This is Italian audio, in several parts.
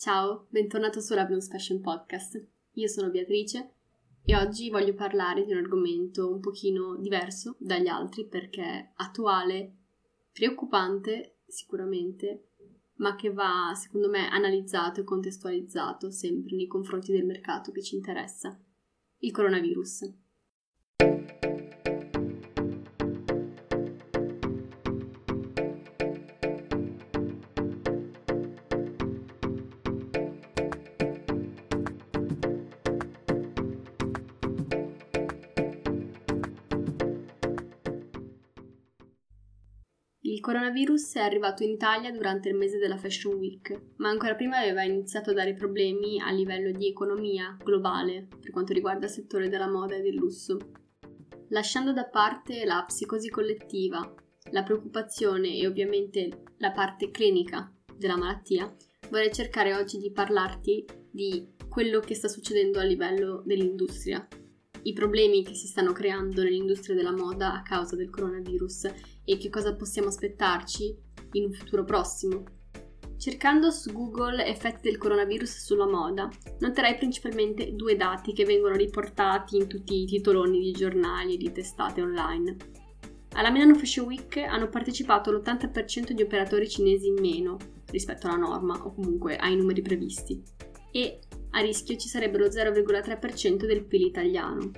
Ciao, bentornato su Blues Fashion Podcast. Io sono Beatrice e oggi voglio parlare di un argomento un pochino diverso dagli altri perché attuale, preoccupante sicuramente, ma che va secondo me analizzato e contestualizzato sempre nei confronti del mercato che ci interessa, il coronavirus. Il coronavirus è arrivato in Italia durante il mese della Fashion Week, ma ancora prima aveva iniziato a dare problemi a livello di economia globale per quanto riguarda il settore della moda e del lusso. Lasciando da parte la psicosi collettiva, la preoccupazione e ovviamente la parte clinica della malattia, vorrei cercare oggi di parlarti di quello che sta succedendo a livello dell'industria, i problemi che si stanno creando nell'industria della moda a causa del coronavirus e che cosa possiamo aspettarci in un futuro prossimo. Cercando su Google effetti del coronavirus sulla moda, noterai principalmente due dati che vengono riportati in tutti i titoloni di giornali e di testate online. Alla Milano Fashion Week hanno partecipato l'80% di operatori cinesi in meno rispetto alla norma o comunque ai numeri previsti e a rischio ci sarebbero 0,3% del PIL italiano.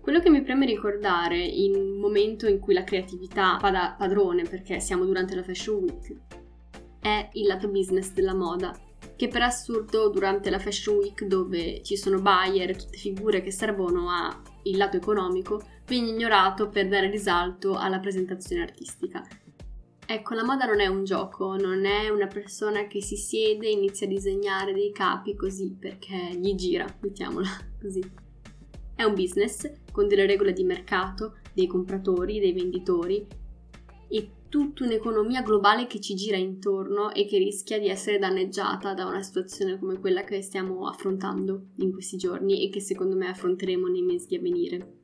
Quello che mi preme ricordare in un momento in cui la creatività fa da padrone perché siamo durante la Fashion Week è il lato business della moda, che per assurdo durante la Fashion Week dove ci sono buyer tutte figure che servono al lato economico viene ignorato per dare risalto alla presentazione artistica Ecco, la moda non è un gioco, non è una persona che si siede e inizia a disegnare dei capi così perché gli gira, mettiamola così. È un business con delle regole di mercato, dei compratori, dei venditori e tutta un'economia globale che ci gira intorno e che rischia di essere danneggiata da una situazione come quella che stiamo affrontando in questi giorni e che secondo me affronteremo nei mesi a venire.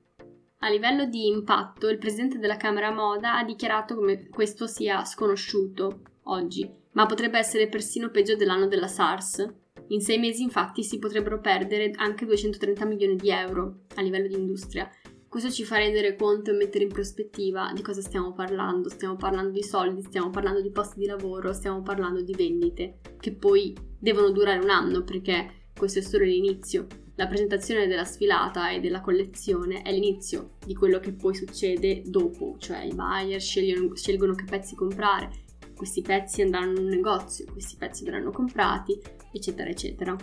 A livello di impatto, il presidente della Camera Moda ha dichiarato come questo sia sconosciuto oggi, ma potrebbe essere persino peggio dell'anno della SARS. In sei mesi infatti si potrebbero perdere anche 230 milioni di euro a livello di industria. Questo ci fa rendere conto e mettere in prospettiva di cosa stiamo parlando. Stiamo parlando di soldi, stiamo parlando di posti di lavoro, stiamo parlando di vendite, che poi devono durare un anno perché questo è solo l'inizio. La presentazione della sfilata e della collezione è l'inizio di quello che poi succede dopo, cioè i buyer scegliono, scelgono che pezzi comprare, questi pezzi andranno in un negozio, questi pezzi verranno comprati, eccetera, eccetera.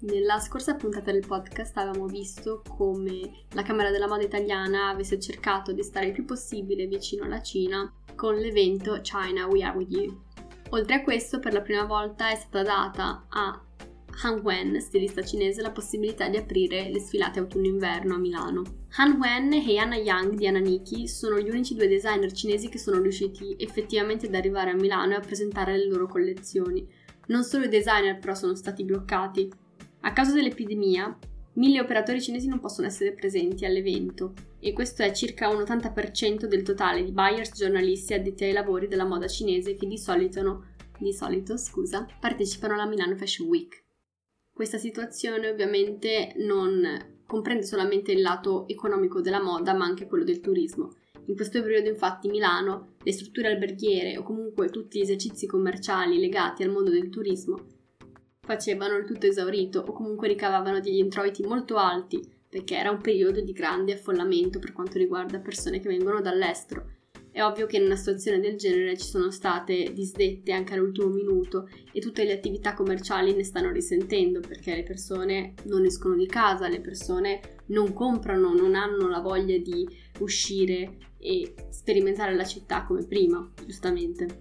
Nella scorsa puntata del podcast avevamo visto come la Camera della Moda Italiana avesse cercato di stare il più possibile vicino alla Cina con l'evento China We Are With You. Oltre a questo, per la prima volta è stata data a Han Wen, stilista cinese, la possibilità di aprire le sfilate autunno-inverno a Milano. Han Wen e Yana Yang di Ananiki sono gli unici due designer cinesi che sono riusciti effettivamente ad arrivare a Milano e a presentare le loro collezioni. Non solo i designer però sono stati bloccati. A causa dell'epidemia, mille operatori cinesi non possono essere presenti all'evento e questo è circa un 80% del totale di buyers, giornalisti addetti ai lavori della moda cinese che di solito, di solito scusa, partecipano alla Milano Fashion Week. Questa situazione ovviamente non comprende solamente il lato economico della moda, ma anche quello del turismo. In questo periodo infatti Milano, le strutture alberghiere o comunque tutti gli esercizi commerciali legati al mondo del turismo facevano il tutto esaurito o comunque ricavavano degli introiti molto alti perché era un periodo di grande affollamento per quanto riguarda persone che vengono dall'estero è ovvio che in una situazione del genere ci sono state disdette anche all'ultimo minuto e tutte le attività commerciali ne stanno risentendo perché le persone non escono di casa, le persone non comprano, non hanno la voglia di uscire e sperimentare la città come prima, giustamente.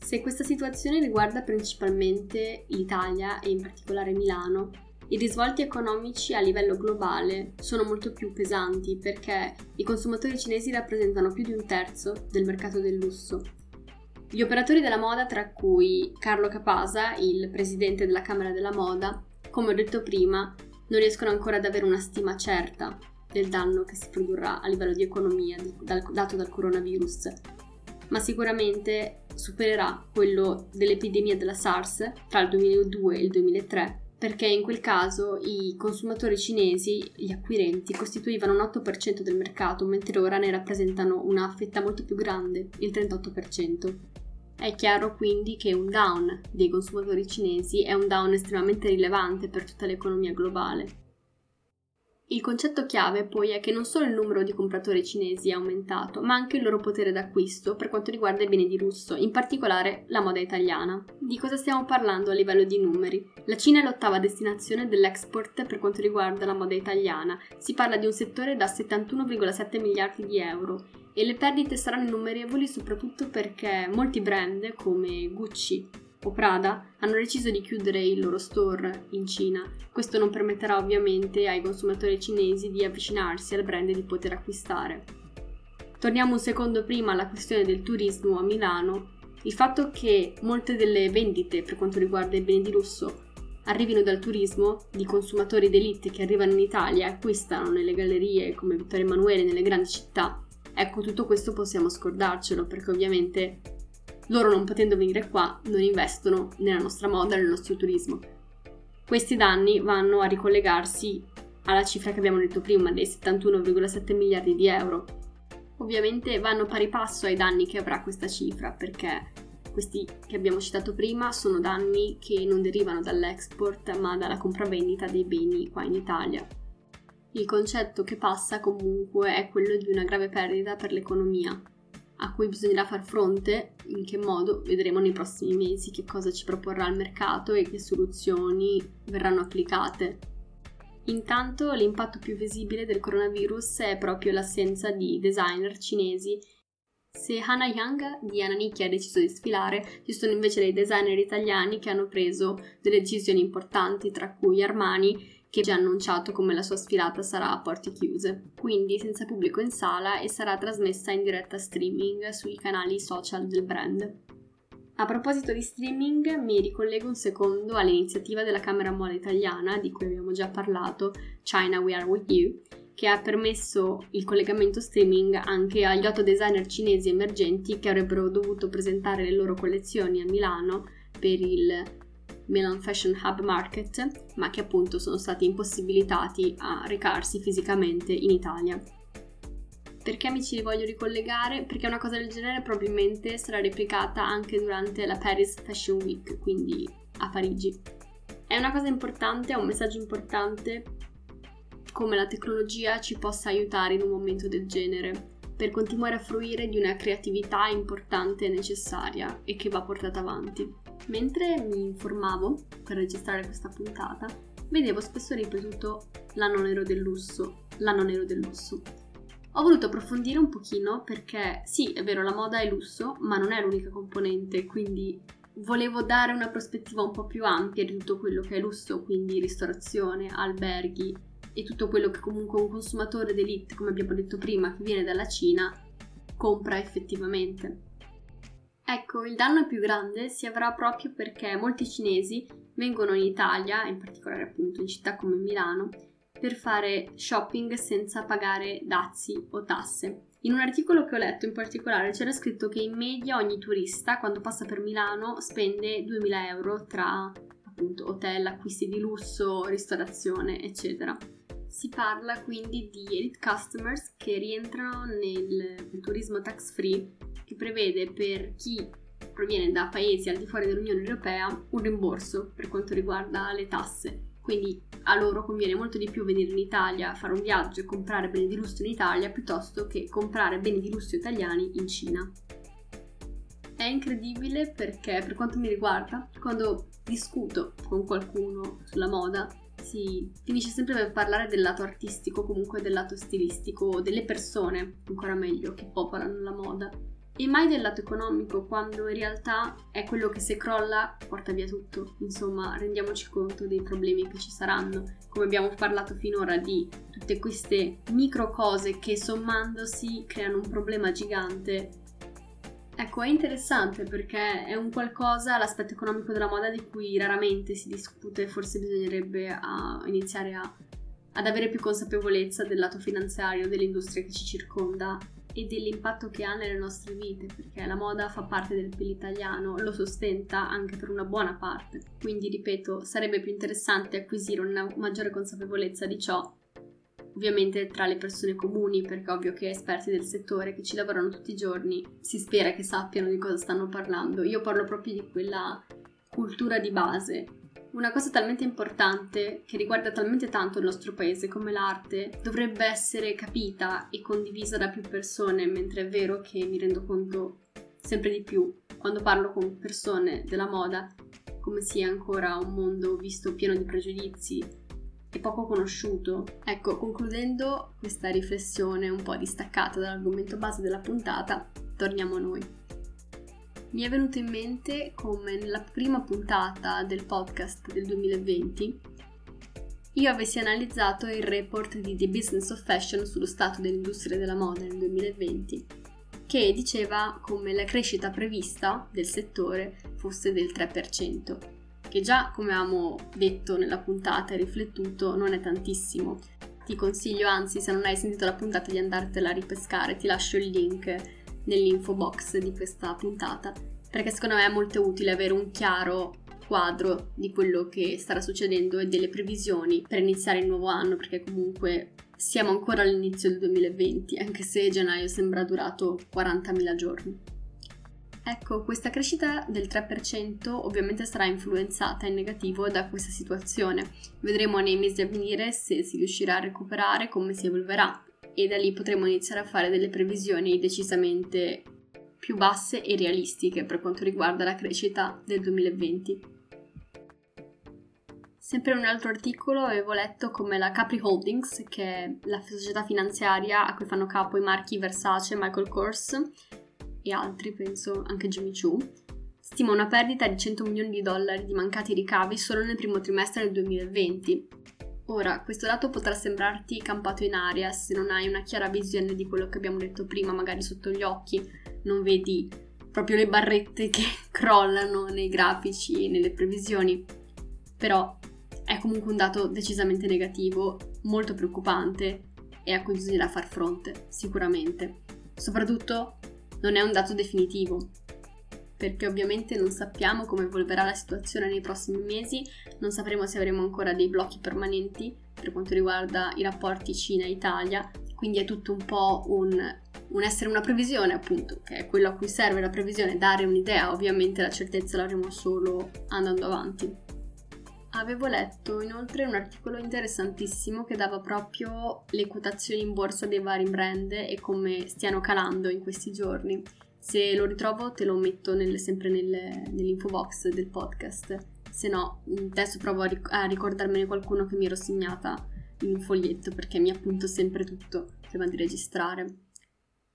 Se questa situazione riguarda principalmente l'Italia e in particolare Milano, i risvolti economici a livello globale sono molto più pesanti perché i consumatori cinesi rappresentano più di un terzo del mercato del lusso. Gli operatori della moda, tra cui Carlo Capasa, il presidente della Camera della Moda, come ho detto prima, non riescono ancora ad avere una stima certa del danno che si produrrà a livello di economia dato dal coronavirus, ma sicuramente supererà quello dell'epidemia della SARS tra il 2002 e il 2003 perché in quel caso i consumatori cinesi, gli acquirenti, costituivano un 8% del mercato, mentre ora ne rappresentano una fetta molto più grande, il 38%. È chiaro quindi che un down dei consumatori cinesi è un down estremamente rilevante per tutta l'economia globale. Il concetto chiave poi è che non solo il numero di compratori cinesi è aumentato, ma anche il loro potere d'acquisto per quanto riguarda i beni di lusso, in particolare la moda italiana. Di cosa stiamo parlando a livello di numeri? La Cina è l'ottava destinazione dell'export per quanto riguarda la moda italiana, si parla di un settore da 71,7 miliardi di euro e le perdite saranno innumerevoli soprattutto perché molti brand come Gucci, o Prada hanno deciso di chiudere il loro store in Cina. Questo non permetterà ovviamente ai consumatori cinesi di avvicinarsi al brand e di poter acquistare. Torniamo un secondo prima alla questione del turismo a Milano. Il fatto che molte delle vendite per quanto riguarda i beni di lusso arrivino dal turismo, di consumatori d'elite che arrivano in Italia e acquistano nelle gallerie come Vittorio Emanuele nelle grandi città, ecco tutto questo possiamo scordarcelo perché ovviamente loro non potendo venire qua non investono nella nostra moda, nel nostro turismo. Questi danni vanno a ricollegarsi alla cifra che abbiamo detto prima dei 71,7 miliardi di euro. Ovviamente vanno pari passo ai danni che avrà questa cifra perché questi che abbiamo citato prima sono danni che non derivano dall'export ma dalla compravendita dei beni qua in Italia. Il concetto che passa comunque è quello di una grave perdita per l'economia, a cui bisognerà far fronte, in che modo vedremo nei prossimi mesi che cosa ci proporrà il mercato e che soluzioni verranno applicate. Intanto l'impatto più visibile del coronavirus è proprio l'assenza di designer cinesi. Se Hana Yang di Ananiki ha deciso di sfilare, ci sono invece dei designer italiani che hanno preso delle decisioni importanti, tra cui Armani, che già ha annunciato come la sua sfilata sarà a porte chiuse, quindi senza pubblico in sala e sarà trasmessa in diretta streaming sui canali social del brand. A proposito di streaming, mi ricollego un secondo all'iniziativa della Camera Moda Italiana, di cui abbiamo già parlato, China We Are With You, che ha permesso il collegamento streaming anche agli otto designer cinesi emergenti che avrebbero dovuto presentare le loro collezioni a Milano per il Milan Fashion Hub Market, ma che appunto sono stati impossibilitati a recarsi fisicamente in Italia. Perché mi ci voglio ricollegare? Perché una cosa del genere probabilmente sarà replicata anche durante la Paris Fashion Week, quindi a Parigi. È una cosa importante, è un messaggio importante come la tecnologia ci possa aiutare in un momento del genere per continuare a fruire di una creatività importante e necessaria e che va portata avanti. Mentre mi informavo per registrare questa puntata, vedevo spesso ripetuto l'anno nero del lusso, l'anno nero del lusso. Ho voluto approfondire un pochino perché sì, è vero, la moda è lusso, ma non è l'unica componente, quindi volevo dare una prospettiva un po' più ampia di tutto quello che è lusso, quindi ristorazione, alberghi e tutto quello che comunque un consumatore d'elite, come abbiamo detto prima, che viene dalla Cina, compra effettivamente. Ecco, il danno più grande si avrà proprio perché molti cinesi vengono in Italia, in particolare appunto in città come Milano, per fare shopping senza pagare dazi o tasse. In un articolo che ho letto in particolare c'era scritto che in media ogni turista quando passa per Milano spende 2000 euro tra appunto hotel, acquisti di lusso, ristorazione, eccetera. Si parla quindi di elite customers che rientrano nel, turismo tax free che prevede per chi proviene da paesi al di fuori dell'Unione Europea un rimborso per quanto riguarda le tasse. Quindi a loro conviene molto di più venire in Italia, fare un viaggio e comprare beni di lusso in Italia piuttosto che comprare beni di lusso italiani in Cina. È incredibile perché per quanto mi riguarda, quando discuto con qualcuno sulla moda, si finisce sempre per parlare del lato artistico, comunque del lato stilistico, delle persone, ancora meglio, che popolano la moda e mai del lato economico, quando in realtà è quello che se crolla porta via tutto. Insomma, rendiamoci conto dei problemi che ci saranno. Come abbiamo parlato finora di tutte queste micro cose che sommandosi creano un problema gigante. Ecco, è interessante perché è un qualcosa, l'aspetto economico della moda, di cui raramente si discute, forse bisognerebbe a iniziare a, ad avere più consapevolezza del lato finanziario dell'industria che ci circonda e dell'impatto che ha nelle nostre vite, perché la moda fa parte del PIL italiano, lo sostenta anche per una buona parte. Quindi, ripeto, sarebbe più interessante acquisire una maggiore consapevolezza di ciò, ovviamente tra le persone comuni, perché ovvio che esperti del settore che ci lavorano tutti i giorni si spera che sappiano di cosa stanno parlando. Io parlo proprio di quella cultura di base una cosa talmente importante, che riguarda talmente tanto il nostro paese come l'arte, dovrebbe essere capita e condivisa da più persone, mentre è vero che mi rendo conto sempre di più, quando parlo con persone della moda, come sia ancora un mondo visto pieno di pregiudizi e poco conosciuto. Ecco, concludendo questa riflessione un po' distaccata dall'argomento base della puntata, torniamo a noi mi è venuto in mente come nella prima puntata del podcast del 2020 io avessi analizzato il report di The Business of Fashion sullo stato dell'industria della moda nel 2020, che diceva come la crescita prevista del settore fosse del 3%, che già, come avevamo detto nella puntata e riflettuto, non è tantissimo. Ti consiglio anzi, se non hai sentito la puntata, di andartela a ripescare, ti lascio il link nell'info box di questa puntata, perché secondo me è molto utile avere un chiaro quadro di quello che starà succedendo e delle previsioni per iniziare il nuovo anno, perché comunque siamo ancora all'inizio del 2020, anche se gennaio sembra durato 40.000 giorni. Ecco, questa crescita del 3% ovviamente sarà influenzata in negativo da questa situazione. Vedremo nei mesi a venire se si riuscirà a recuperare, come si evolverà e da lì potremo iniziare a fare delle previsioni decisamente più basse e realistiche per quanto riguarda la crescita del 2020. Sempre in un altro articolo avevo letto come la Capri Holdings, che è la società finanziaria a cui fanno capo i marchi Versace, Michael Kors e altri, penso anche Jimmy Choo, stima una perdita di 100 milioni di dollari di mancati ricavi solo nel primo trimestre del 2020, Ora, questo dato potrà sembrarti campato in aria se non hai una chiara visione di quello che abbiamo detto prima, magari sotto gli occhi, non vedi proprio le barrette che crollano nei grafici e nelle previsioni, però è comunque un dato decisamente negativo, molto preoccupante e a cui bisognerà far fronte, sicuramente. Soprattutto non è un dato definitivo, perché ovviamente non sappiamo come evolverà la situazione nei prossimi mesi, non sapremo se avremo ancora dei blocchi permanenti per quanto riguarda i rapporti Cina-Italia, quindi è tutto un po' un, un essere una previsione appunto, che è quello a cui serve la previsione, dare un'idea, ovviamente la certezza l'avremo solo andando avanti. Avevo letto inoltre un articolo interessantissimo che dava proprio le quotazioni in borsa dei vari brand e come stiano calando in questi giorni se lo ritrovo te lo metto nel, sempre nel, nell'info box del podcast. Se no, adesso provo a, ric- a ricordarmene qualcuno che mi ero segnata in un foglietto perché mi appunto sempre tutto prima di registrare.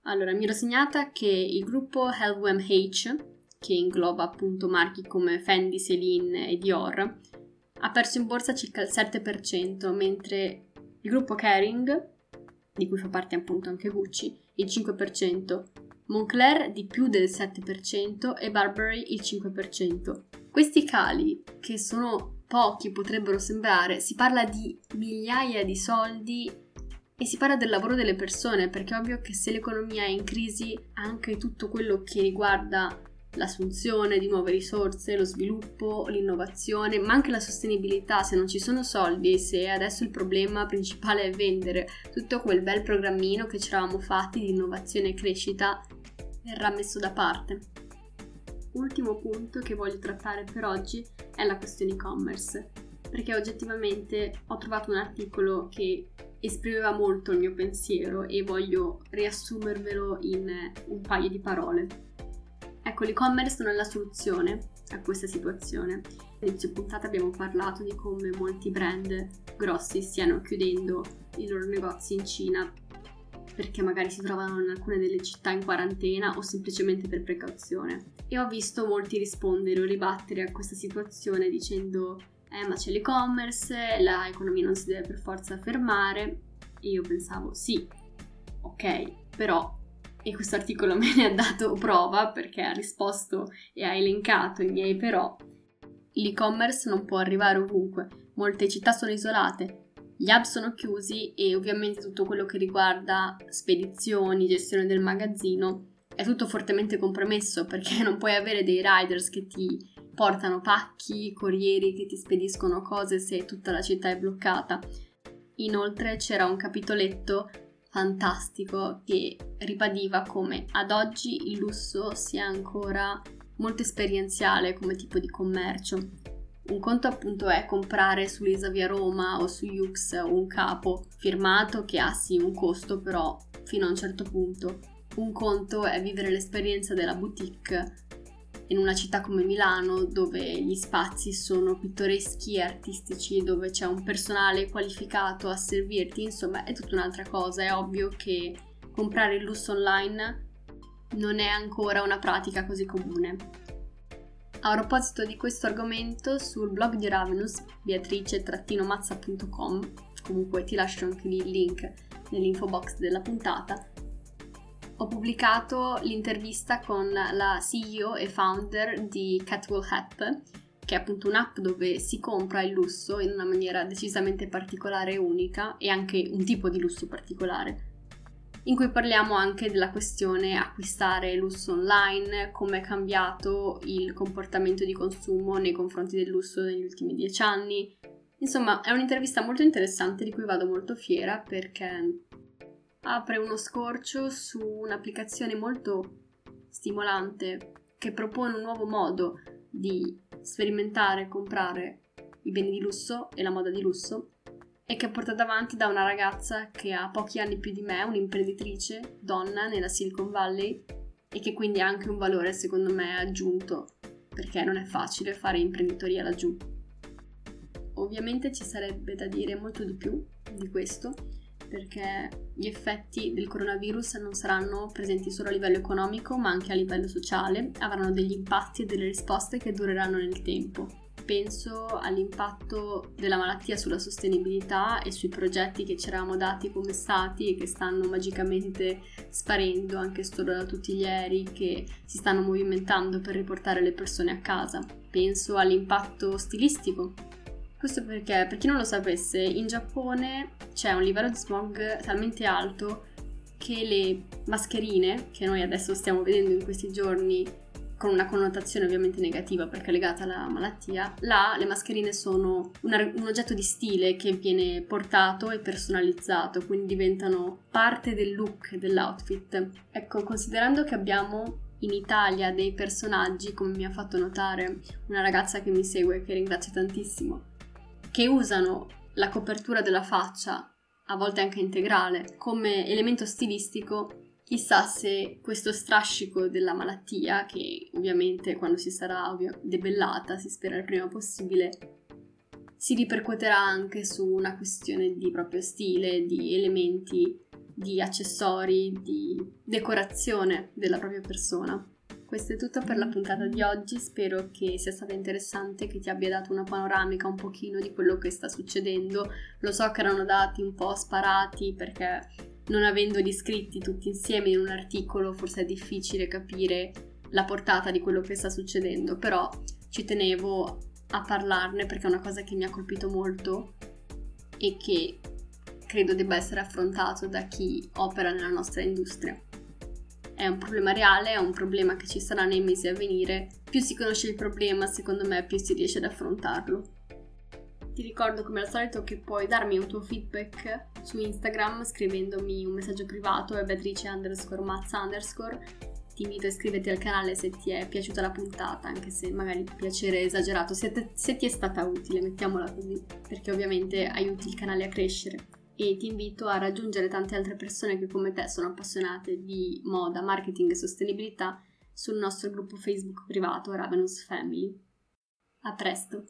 Allora, mi ero segnata che il gruppo LVMH, che ingloba appunto marchi come Fendi, Celine e Dior, ha perso in borsa circa il 7%, mentre il gruppo Kering, di cui fa parte appunto anche Gucci, il 5%, Moncler di più del 7% e Burberry il 5%. Questi cali, che sono pochi potrebbero sembrare, si parla di migliaia di soldi e si parla del lavoro delle persone, perché è ovvio che se l'economia è in crisi, anche tutto quello che riguarda l'assunzione di nuove risorse, lo sviluppo, l'innovazione, ma anche la sostenibilità. Se non ci sono soldi, se adesso il problema principale è vendere tutto quel bel programmino che ci eravamo fatti di innovazione e crescita, verrà messo da parte. Ultimo punto che voglio trattare per oggi è la questione e-commerce, perché oggettivamente ho trovato un articolo che esprimeva molto il mio pensiero e voglio riassumervelo in un paio di parole. Ecco, l'e-commerce non è la soluzione a questa situazione. All'inizio puntata abbiamo parlato di come molti brand grossi stiano chiudendo i loro negozi in Cina perché magari si trovano in alcune delle città in quarantena o semplicemente per precauzione. E ho visto molti rispondere o ribattere a questa situazione dicendo eh ma c'è l'e-commerce, l'economia non si deve per forza fermare e io pensavo sì, ok, però e questo articolo me ne ha dato prova perché ha risposto e ha elencato i miei però. L'e-commerce non può arrivare ovunque, molte città sono isolate, Gli hub sono chiusi e ovviamente tutto quello che riguarda spedizioni, gestione del magazzino è tutto fortemente compromesso perché non puoi avere dei riders che ti portano pacchi, corrieri che ti spediscono cose se tutta la città è bloccata. Inoltre c'era un capitoletto fantastico che ribadiva come ad oggi il lusso sia ancora molto esperienziale come tipo di commercio. Un conto appunto è comprare su Lisa via Roma o su Yux un capo firmato che ha sì un costo però fino a un certo punto. Un conto è vivere l'esperienza della boutique in una città come Milano dove gli spazi sono pittoreschi e artistici, dove c'è un personale qualificato a servirti, insomma è tutta un'altra cosa. È ovvio che comprare il lusso online non è ancora una pratica così comune. A proposito di questo argomento, sul blog di Ravenous, beatrice-mazza.com, comunque ti lascio anche lì il link nell'info box della puntata, ho pubblicato l'intervista con la CEO e founder di Catwell App, che è appunto un'app dove si compra il lusso in una maniera decisamente particolare e unica e anche un tipo di lusso particolare in cui parliamo anche della questione acquistare lusso online, come è cambiato il comportamento di consumo nei confronti del lusso negli ultimi dieci anni. Insomma, è un'intervista molto interessante di cui vado molto fiera perché apre uno scorcio su un'applicazione molto stimolante che propone un nuovo modo di sperimentare e comprare i beni di lusso e la moda di lusso e che è portata avanti da una ragazza che ha pochi anni più di me, un'imprenditrice, donna nella Silicon Valley e che quindi ha anche un valore secondo me aggiunto perché non è facile fare imprenditoria laggiù. Ovviamente ci sarebbe da dire molto di più di questo, perché gli effetti del coronavirus non saranno presenti solo a livello economico ma anche a livello sociale, avranno degli impatti e delle risposte che dureranno nel tempo. Penso all'impatto della malattia sulla sostenibilità e sui progetti che ci eravamo dati come stati e che stanno magicamente sparendo anche solo da tutti gli aerei che si stanno movimentando per riportare le persone a casa. Penso all'impatto stilistico questo perché, per chi non lo sapesse, in Giappone c'è un livello di smog talmente alto che le mascherine, che noi adesso stiamo vedendo in questi giorni con una connotazione ovviamente negativa perché è legata alla malattia, là le mascherine sono un, un, oggetto di stile che viene portato e personalizzato, quindi diventano parte del look dell'outfit. Ecco, considerando che abbiamo in Italia dei personaggi, come mi ha fatto notare una ragazza che mi segue, che ringrazio tantissimo, che usano la copertura della faccia, a volte anche integrale, come elemento stilistico, chissà se questo strascico della malattia, che ovviamente quando si sarà debellata, si spera il prima possibile, si ripercuoterà anche su una questione di proprio stile, di elementi, di accessori, di decorazione della propria persona. Questo è tutto per la puntata di oggi, spero che sia stata interessante, che ti abbia dato una panoramica un pochino di quello che sta succedendo. Lo so che erano dati un po' sparati perché non avendoli scritti tutti insieme in un articolo forse è difficile capire la portata di quello che sta succedendo, però ci tenevo a parlarne perché è una cosa che mi ha colpito molto e che credo debba essere affrontato da chi opera nella nostra industria è un problema reale, è un problema che ci sarà nei mesi a venire. Più si conosce il problema, secondo me, più si riesce ad affrontarlo. Ti ricordo come al solito che puoi darmi un tuo feedback su Instagram scrivendomi un messaggio privato a beatrice underscore mazza underscore. Ti invito a iscriverti al canale se ti è piaciuta la puntata, anche se magari piacere esagerato, se, te, se ti è stata utile, mettiamola così, perché ovviamente aiuti il canale a crescere e ti invito a raggiungere tante altre persone che come te sono appassionate di moda, marketing e sostenibilità sul nostro gruppo Facebook privato Ravenous Family. A presto!